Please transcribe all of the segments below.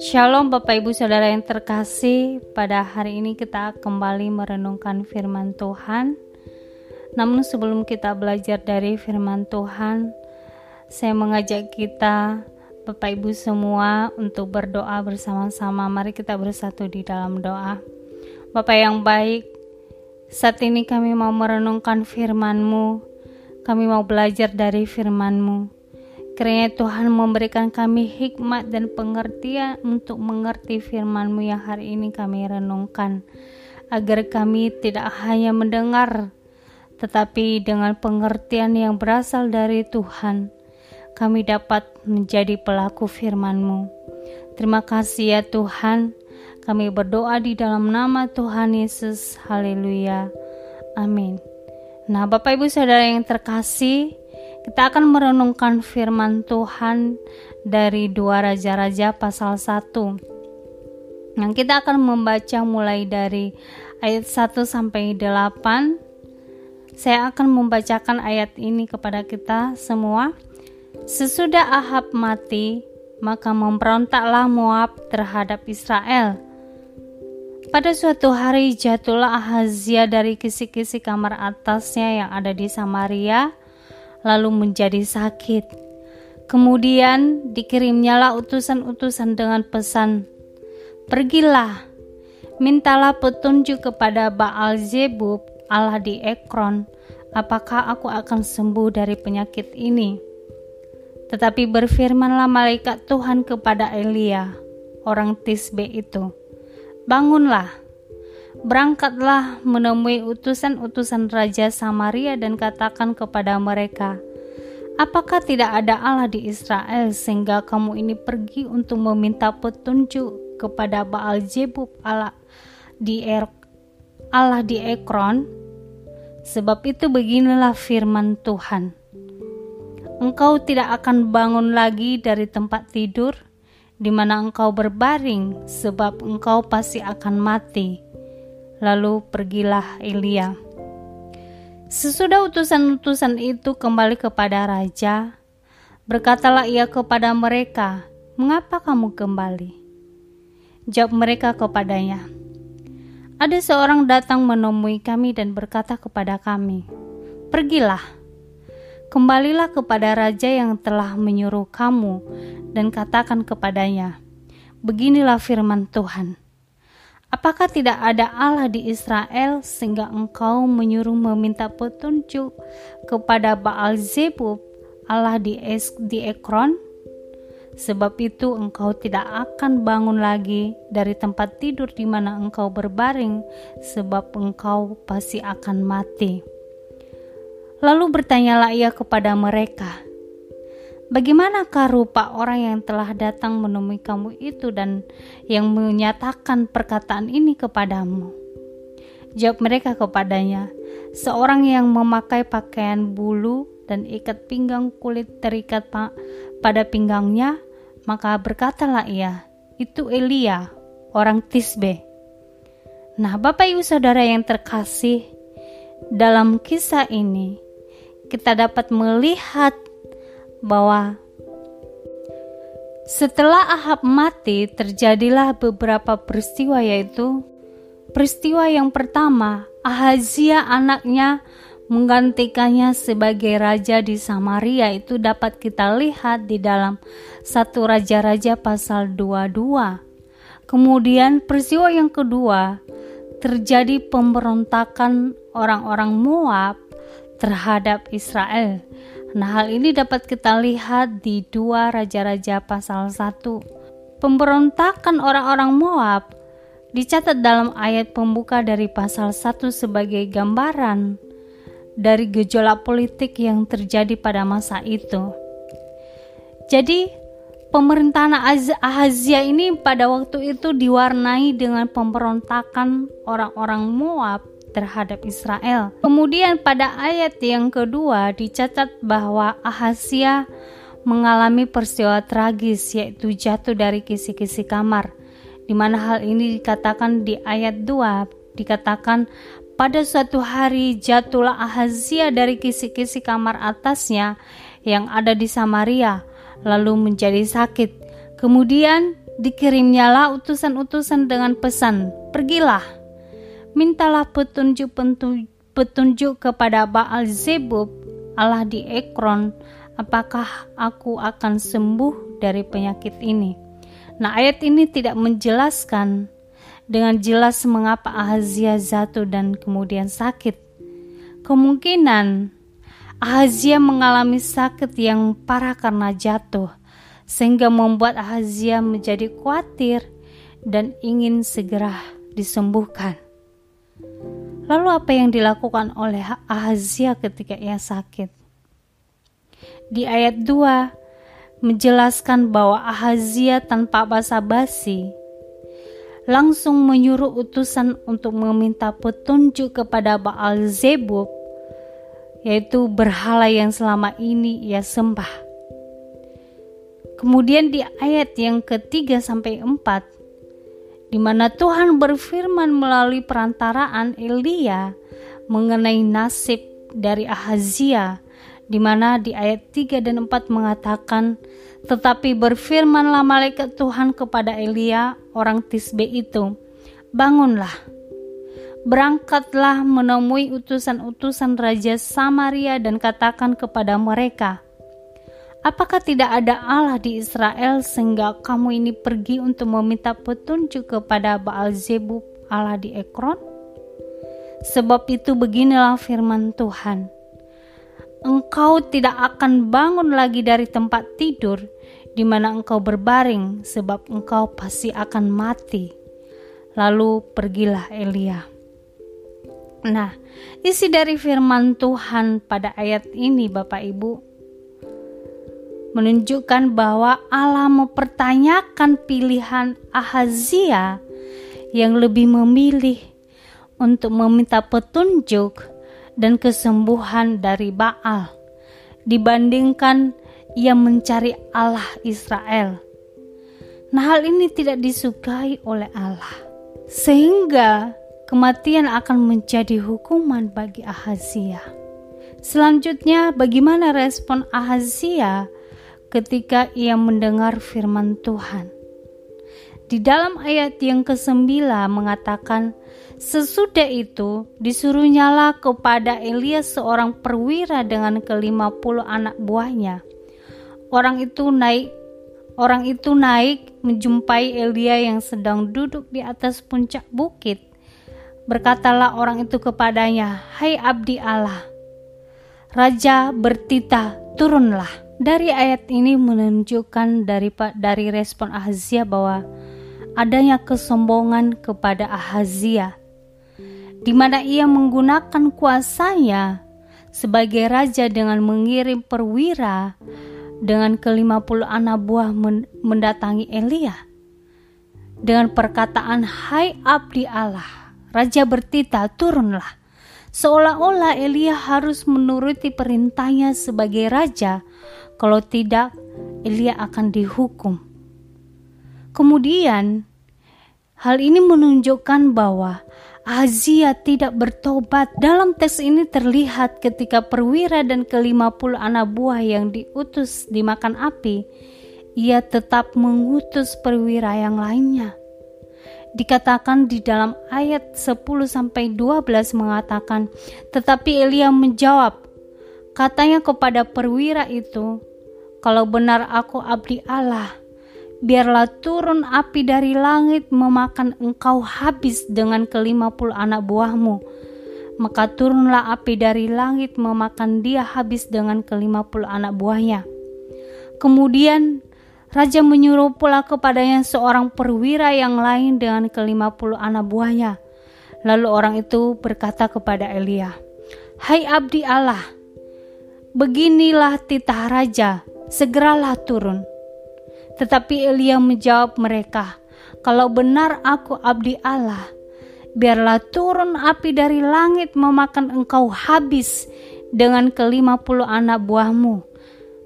Shalom Bapak Ibu Saudara yang terkasih, pada hari ini kita kembali merenungkan firman Tuhan. Namun sebelum kita belajar dari firman Tuhan, saya mengajak kita Bapak Ibu semua untuk berdoa bersama-sama. Mari kita bersatu di dalam doa. Bapak yang baik, saat ini kami mau merenungkan firman-Mu. Kami mau belajar dari firman-Mu. Kiranya Tuhan memberikan kami hikmat dan pengertian untuk mengerti firman-Mu yang hari ini kami renungkan, agar kami tidak hanya mendengar, tetapi dengan pengertian yang berasal dari Tuhan, kami dapat menjadi pelaku firman-Mu. Terima kasih ya Tuhan, kami berdoa di dalam nama Tuhan Yesus. Haleluya. Amin. Nah, Bapak Ibu Saudara yang terkasih, kita akan merenungkan firman Tuhan dari dua raja-raja pasal 1. Yang kita akan membaca mulai dari ayat 1 sampai 8. Saya akan membacakan ayat ini kepada kita semua. Sesudah Ahab mati, maka memberontaklah Moab terhadap Israel. Pada suatu hari jatuhlah Ahazia dari kisi-kisi kamar atasnya yang ada di Samaria lalu menjadi sakit. Kemudian dikirimnyalah utusan-utusan dengan pesan, Pergilah, mintalah petunjuk kepada Baal Zebub, Allah di Ekron, apakah aku akan sembuh dari penyakit ini. Tetapi berfirmanlah malaikat Tuhan kepada Elia, orang Tisbe itu, Bangunlah, Berangkatlah menemui utusan-utusan Raja Samaria dan katakan kepada mereka, Apakah tidak ada Allah di Israel sehingga kamu ini pergi untuk meminta petunjuk kepada Baal Zebub Allah di er Allah di Ekron? Sebab itu beginilah firman Tuhan. Engkau tidak akan bangun lagi dari tempat tidur di mana engkau berbaring sebab engkau pasti akan mati Lalu pergilah Elia. Sesudah utusan-utusan itu kembali kepada raja, berkatalah ia kepada mereka, "Mengapa kamu kembali?" Jawab mereka kepadanya, "Ada seorang datang menemui kami dan berkata kepada kami, 'Pergilah, kembalilah kepada raja yang telah menyuruh kamu dan katakan kepadanya, Beginilah firman Tuhan: Apakah tidak ada Allah di Israel sehingga engkau menyuruh meminta petunjuk kepada Baal Zebub, Allah di, es di Ekron? Sebab itu engkau tidak akan bangun lagi dari tempat tidur di mana engkau berbaring, sebab engkau pasti akan mati. Lalu bertanyalah ia kepada mereka, Bagaimanakah rupa orang yang telah datang menemui kamu itu dan yang menyatakan perkataan ini kepadamu? Jawab mereka kepadanya, seorang yang memakai pakaian bulu dan ikat pinggang kulit terikat pada pinggangnya, maka berkatalah ia, itu Elia, orang Tisbe. Nah, Bapak Ibu Saudara yang terkasih, dalam kisah ini kita dapat melihat bahwa setelah Ahab mati terjadilah beberapa peristiwa yaitu peristiwa yang pertama Ahazia anaknya menggantikannya sebagai raja di Samaria. Itu dapat kita lihat di dalam satu raja-raja pasal 22. Kemudian peristiwa yang kedua terjadi pemberontakan orang-orang Moab terhadap Israel Nah, hal ini dapat kita lihat di dua Raja-Raja pasal 1. Pemberontakan orang-orang Moab dicatat dalam ayat pembuka dari pasal 1 sebagai gambaran dari gejolak politik yang terjadi pada masa itu. Jadi, pemerintahan Ahazia ini pada waktu itu diwarnai dengan pemberontakan orang-orang Moab terhadap Israel. Kemudian pada ayat yang kedua dicatat bahwa Ahasia mengalami peristiwa tragis yaitu jatuh dari kisi-kisi kamar. Di mana hal ini dikatakan di ayat 2 dikatakan pada suatu hari jatuhlah Ahazia dari kisi-kisi kamar atasnya yang ada di Samaria, lalu menjadi sakit. Kemudian dikirimnyalah utusan-utusan dengan pesan, "Pergilah, mintalah petunjuk-petunjuk kepada Baal Zebub, Allah di Ekron, apakah aku akan sembuh dari penyakit ini?" Nah, ayat ini tidak menjelaskan dengan jelas mengapa Ahazia jatuh dan kemudian sakit. Kemungkinan Ahazia mengalami sakit yang parah karena jatuh, sehingga membuat Ahazia menjadi khawatir dan ingin segera disembuhkan. Lalu apa yang dilakukan oleh Ahazia ketika ia sakit? Di ayat 2 menjelaskan bahwa Ahazia tanpa basa-basi langsung menyuruh utusan untuk meminta petunjuk kepada Baal Zebub, yaitu berhala yang selama ini ia sembah. Kemudian di ayat yang ketiga sampai empat, di mana Tuhan berfirman melalui perantaraan Elia mengenai nasib dari Ahazia, di mana di ayat 3 dan 4 mengatakan, tetapi berfirmanlah malaikat Tuhan kepada Elia, orang Tisbe itu, Bangunlah, berangkatlah menemui utusan-utusan Raja Samaria dan katakan kepada mereka, Apakah tidak ada Allah di Israel sehingga kamu ini pergi untuk meminta petunjuk kepada Baal Zebub Allah di Ekron? Sebab itu beginilah firman Tuhan engkau tidak akan bangun lagi dari tempat tidur di mana engkau berbaring, sebab engkau pasti akan mati. Lalu pergilah Elia. Nah, isi dari firman Tuhan pada ayat ini, Bapak Ibu, menunjukkan bahwa Allah mempertanyakan pilihan Ahazia yang lebih memilih untuk meminta petunjuk dan kesembuhan dari Baal dibandingkan ia mencari Allah Israel. Nah, hal ini tidak disukai oleh Allah, sehingga kematian akan menjadi hukuman bagi Ahazia. Selanjutnya, bagaimana respon Ahazia ketika ia mendengar firman Tuhan? Di dalam ayat yang ke-9 mengatakan, Sesudah itu disuruh nyala kepada Elias seorang perwira dengan kelima puluh anak buahnya. Orang itu naik Orang itu naik menjumpai Elia yang sedang duduk di atas puncak bukit. Berkatalah orang itu kepadanya, "Hai abdi Allah, Raja bertitah, turunlah." Dari ayat ini menunjukkan dari dari respon Ahazia bahwa adanya kesombongan kepada Ahazia di mana ia menggunakan kuasanya sebagai raja dengan mengirim perwira dengan kelima puluh anak buah mendatangi Elia. Dengan perkataan, Hai abdi Allah, Raja bertita, turunlah. Seolah-olah Elia harus menuruti perintahnya sebagai raja, kalau tidak Elia akan dihukum. Kemudian, hal ini menunjukkan bahwa Azia tidak bertobat. Dalam teks ini terlihat ketika perwira dan kelima puluh anak buah yang diutus dimakan api, ia tetap mengutus perwira yang lainnya. Dikatakan di dalam ayat 10 sampai 12 mengatakan, tetapi Elia menjawab, katanya kepada perwira itu, kalau benar aku abdi Allah, biarlah turun api dari langit memakan engkau habis dengan kelima puluh anak buahmu. Maka turunlah api dari langit memakan dia habis dengan kelima puluh anak buahnya. Kemudian Raja menyuruh pula kepadanya seorang perwira yang lain dengan kelima puluh anak buahnya. Lalu orang itu berkata kepada Elia, Hai abdi Allah, beginilah titah raja, segeralah turun tetapi Elia menjawab mereka, "Kalau benar aku abdi Allah, biarlah turun api dari langit memakan engkau habis dengan kelima puluh anak buahmu."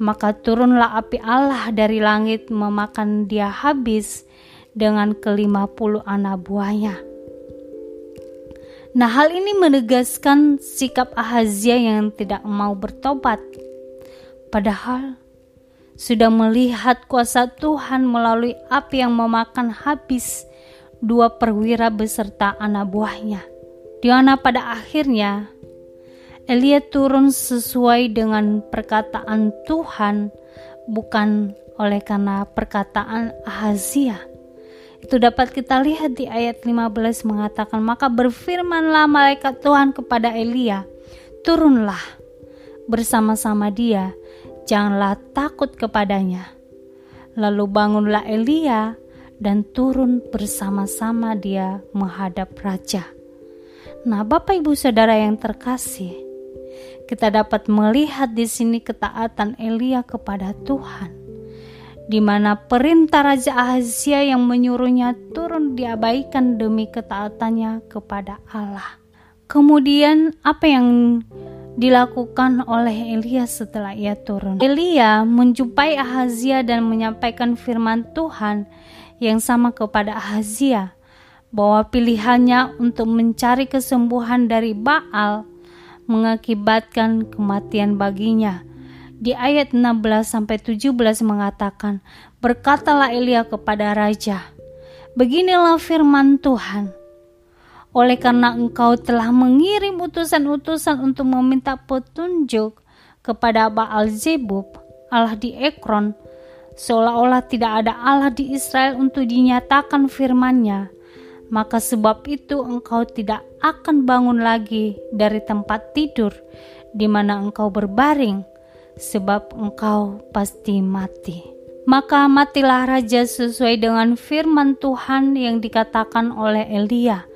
Maka turunlah api Allah dari langit memakan dia habis dengan kelima puluh anak buahnya. Nah hal ini menegaskan sikap Ahazia yang tidak mau bertobat Padahal sudah melihat kuasa Tuhan melalui api yang memakan habis dua perwira beserta anak buahnya. Di mana pada akhirnya Elia turun sesuai dengan perkataan Tuhan bukan oleh karena perkataan Ahazia. Itu dapat kita lihat di ayat 15 mengatakan maka berfirmanlah malaikat Tuhan kepada Elia turunlah bersama-sama dia janganlah takut kepadanya. Lalu bangunlah Elia dan turun bersama-sama dia menghadap raja. Nah, Bapak Ibu Saudara yang terkasih, kita dapat melihat di sini ketaatan Elia kepada Tuhan. Di mana perintah Raja Ahazia yang menyuruhnya turun diabaikan demi ketaatannya kepada Allah. Kemudian apa yang dilakukan oleh Elia setelah ia turun. Elia menjumpai Ahazia dan menyampaikan firman Tuhan yang sama kepada Ahazia bahwa pilihannya untuk mencari kesembuhan dari Baal mengakibatkan kematian baginya. Di ayat 16 sampai 17 mengatakan, "Berkatalah Elia kepada raja, Beginilah firman Tuhan: oleh karena engkau telah mengirim utusan-utusan untuk meminta petunjuk kepada Baal Zebub, Allah di Ekron, seolah-olah tidak ada Allah di Israel untuk dinyatakan firman-Nya, maka sebab itu engkau tidak akan bangun lagi dari tempat tidur di mana engkau berbaring, sebab engkau pasti mati. Maka matilah raja sesuai dengan firman Tuhan yang dikatakan oleh Elia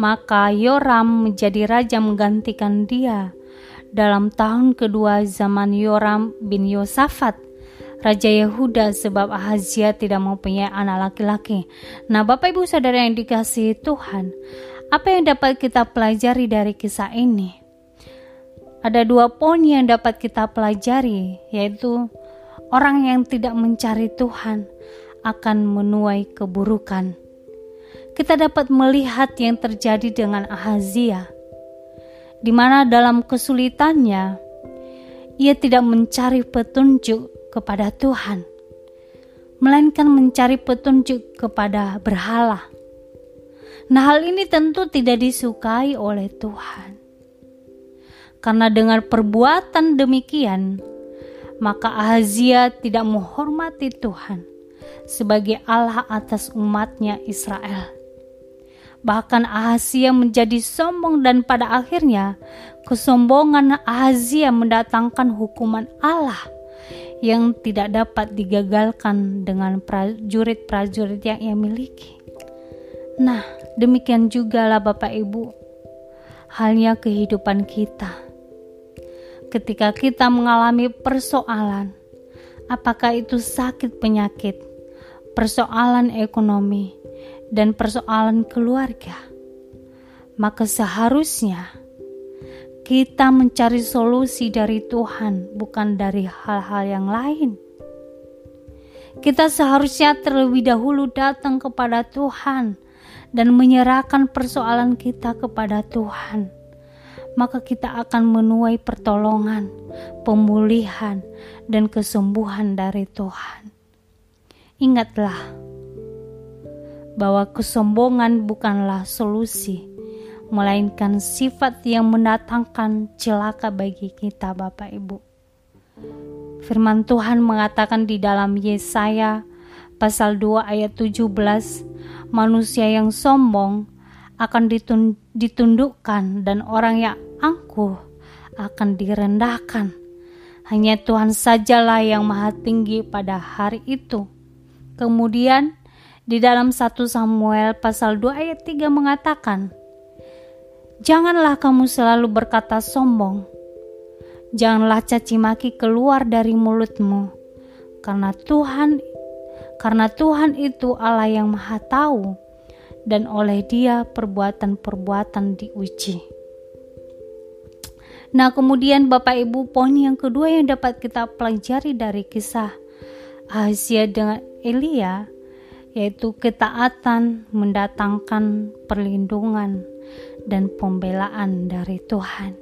maka Yoram menjadi raja menggantikan dia. Dalam tahun kedua zaman Yoram bin Yosafat, Raja Yehuda sebab Ahazia tidak mempunyai anak laki-laki. Nah Bapak Ibu Saudara yang dikasihi Tuhan, apa yang dapat kita pelajari dari kisah ini? Ada dua poin yang dapat kita pelajari, yaitu orang yang tidak mencari Tuhan akan menuai keburukan kita dapat melihat yang terjadi dengan Ahazia, di mana dalam kesulitannya ia tidak mencari petunjuk kepada Tuhan, melainkan mencari petunjuk kepada berhala. Nah, hal ini tentu tidak disukai oleh Tuhan, karena dengan perbuatan demikian, maka Ahazia tidak menghormati Tuhan sebagai Allah atas umatnya Israel. Bahkan Ahazia menjadi sombong dan pada akhirnya kesombongan Ahazia mendatangkan hukuman Allah yang tidak dapat digagalkan dengan prajurit-prajurit yang ia miliki. Nah, demikian juga lah Bapak Ibu, halnya kehidupan kita. Ketika kita mengalami persoalan, apakah itu sakit penyakit, persoalan ekonomi, dan persoalan keluarga, maka seharusnya kita mencari solusi dari Tuhan, bukan dari hal-hal yang lain. Kita seharusnya terlebih dahulu datang kepada Tuhan dan menyerahkan persoalan kita kepada Tuhan. Maka kita akan menuai pertolongan, pemulihan, dan kesembuhan dari Tuhan. Ingatlah, bahwa kesombongan bukanlah solusi, melainkan sifat yang mendatangkan celaka bagi kita, Bapak Ibu. Firman Tuhan mengatakan di dalam Yesaya pasal 2 ayat 17, manusia yang sombong akan ditundukkan dan orang yang angkuh akan direndahkan. Hanya Tuhan sajalah yang maha tinggi pada hari itu. Kemudian di dalam 1 Samuel pasal 2 ayat 3 mengatakan, Janganlah kamu selalu berkata sombong, janganlah caci maki keluar dari mulutmu, karena Tuhan karena Tuhan itu Allah yang Maha Tahu dan oleh Dia perbuatan-perbuatan diuji. Nah, kemudian Bapak Ibu, poin yang kedua yang dapat kita pelajari dari kisah Ahazia dengan Elia yaitu ketaatan mendatangkan perlindungan dan pembelaan dari Tuhan.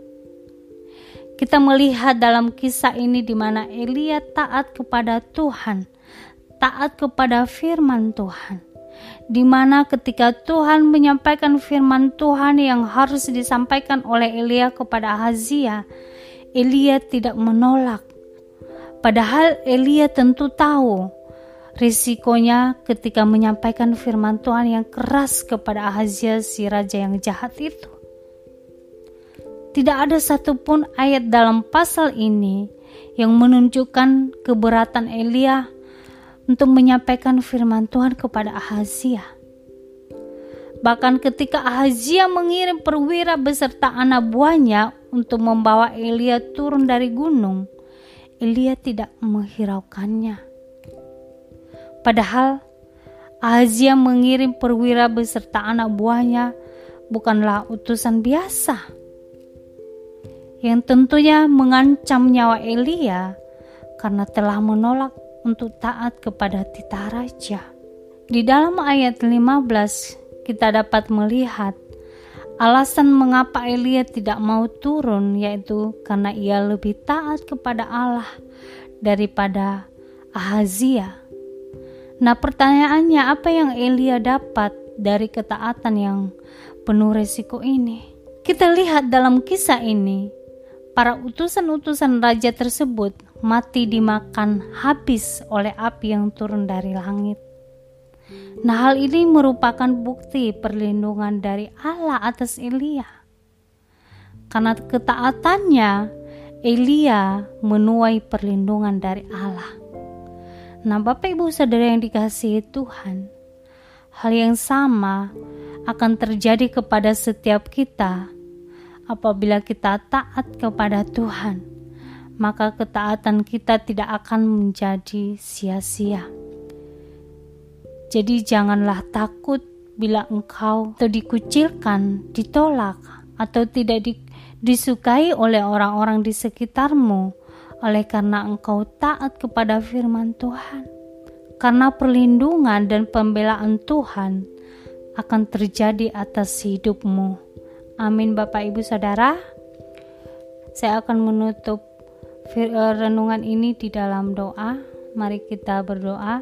Kita melihat dalam kisah ini di mana Elia taat kepada Tuhan, taat kepada firman Tuhan. Di mana ketika Tuhan menyampaikan firman Tuhan yang harus disampaikan oleh Elia kepada Ahazia, Elia tidak menolak. Padahal Elia tentu tahu risikonya ketika menyampaikan firman Tuhan yang keras kepada Ahazia si raja yang jahat itu. Tidak ada satupun ayat dalam pasal ini yang menunjukkan keberatan Elia untuk menyampaikan firman Tuhan kepada Ahazia. Bahkan ketika Ahazia mengirim perwira beserta anak buahnya untuk membawa Elia turun dari gunung, Elia tidak menghiraukannya. Padahal Ahazia mengirim perwira beserta anak buahnya bukanlah utusan biasa yang tentunya mengancam nyawa Elia karena telah menolak untuk taat kepada titah raja. Di dalam ayat 15 kita dapat melihat alasan mengapa Elia tidak mau turun yaitu karena ia lebih taat kepada Allah daripada Ahazia. Nah pertanyaannya apa yang Elia dapat dari ketaatan yang penuh resiko ini? Kita lihat dalam kisah ini para utusan-utusan raja tersebut mati dimakan habis oleh api yang turun dari langit. Nah, hal ini merupakan bukti perlindungan dari Allah atas Elia. Karena ketaatannya, Elia menuai perlindungan dari Allah. Nah, Bapak Ibu Saudara yang dikasihi Tuhan, hal yang sama akan terjadi kepada setiap kita apabila kita taat kepada Tuhan, maka ketaatan kita tidak akan menjadi sia-sia. Jadi janganlah takut bila engkau atau dikucilkan, ditolak, atau tidak di, disukai oleh orang-orang di sekitarmu oleh karena engkau taat kepada firman Tuhan. Karena perlindungan dan pembelaan Tuhan akan terjadi atas hidupmu Amin Bapak Ibu Saudara. Saya akan menutup renungan ini di dalam doa. Mari kita berdoa.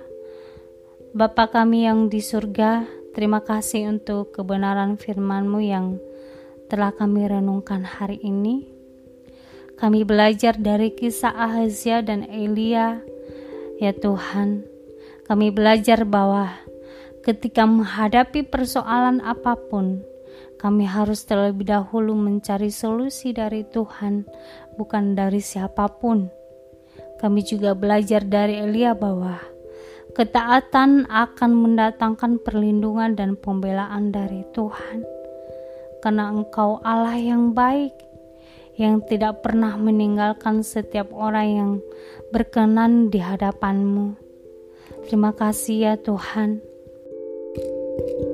Bapa kami yang di surga, terima kasih untuk kebenaran firman-Mu yang telah kami renungkan hari ini. Kami belajar dari kisah Ahazia dan Elia. Ya Tuhan, kami belajar bahwa ketika menghadapi persoalan apa pun, kami harus terlebih dahulu mencari solusi dari Tuhan, bukan dari siapa pun. Kami juga belajar dari Elia bahwa ketaatan akan mendatangkan perlindungan dan pembelaan dari Tuhan. Karena Engkau Allah yang baik, yang tidak pernah meninggalkan setiap orang yang berkenan di hadapan-Mu. Terima kasih ya Tuhan. thank you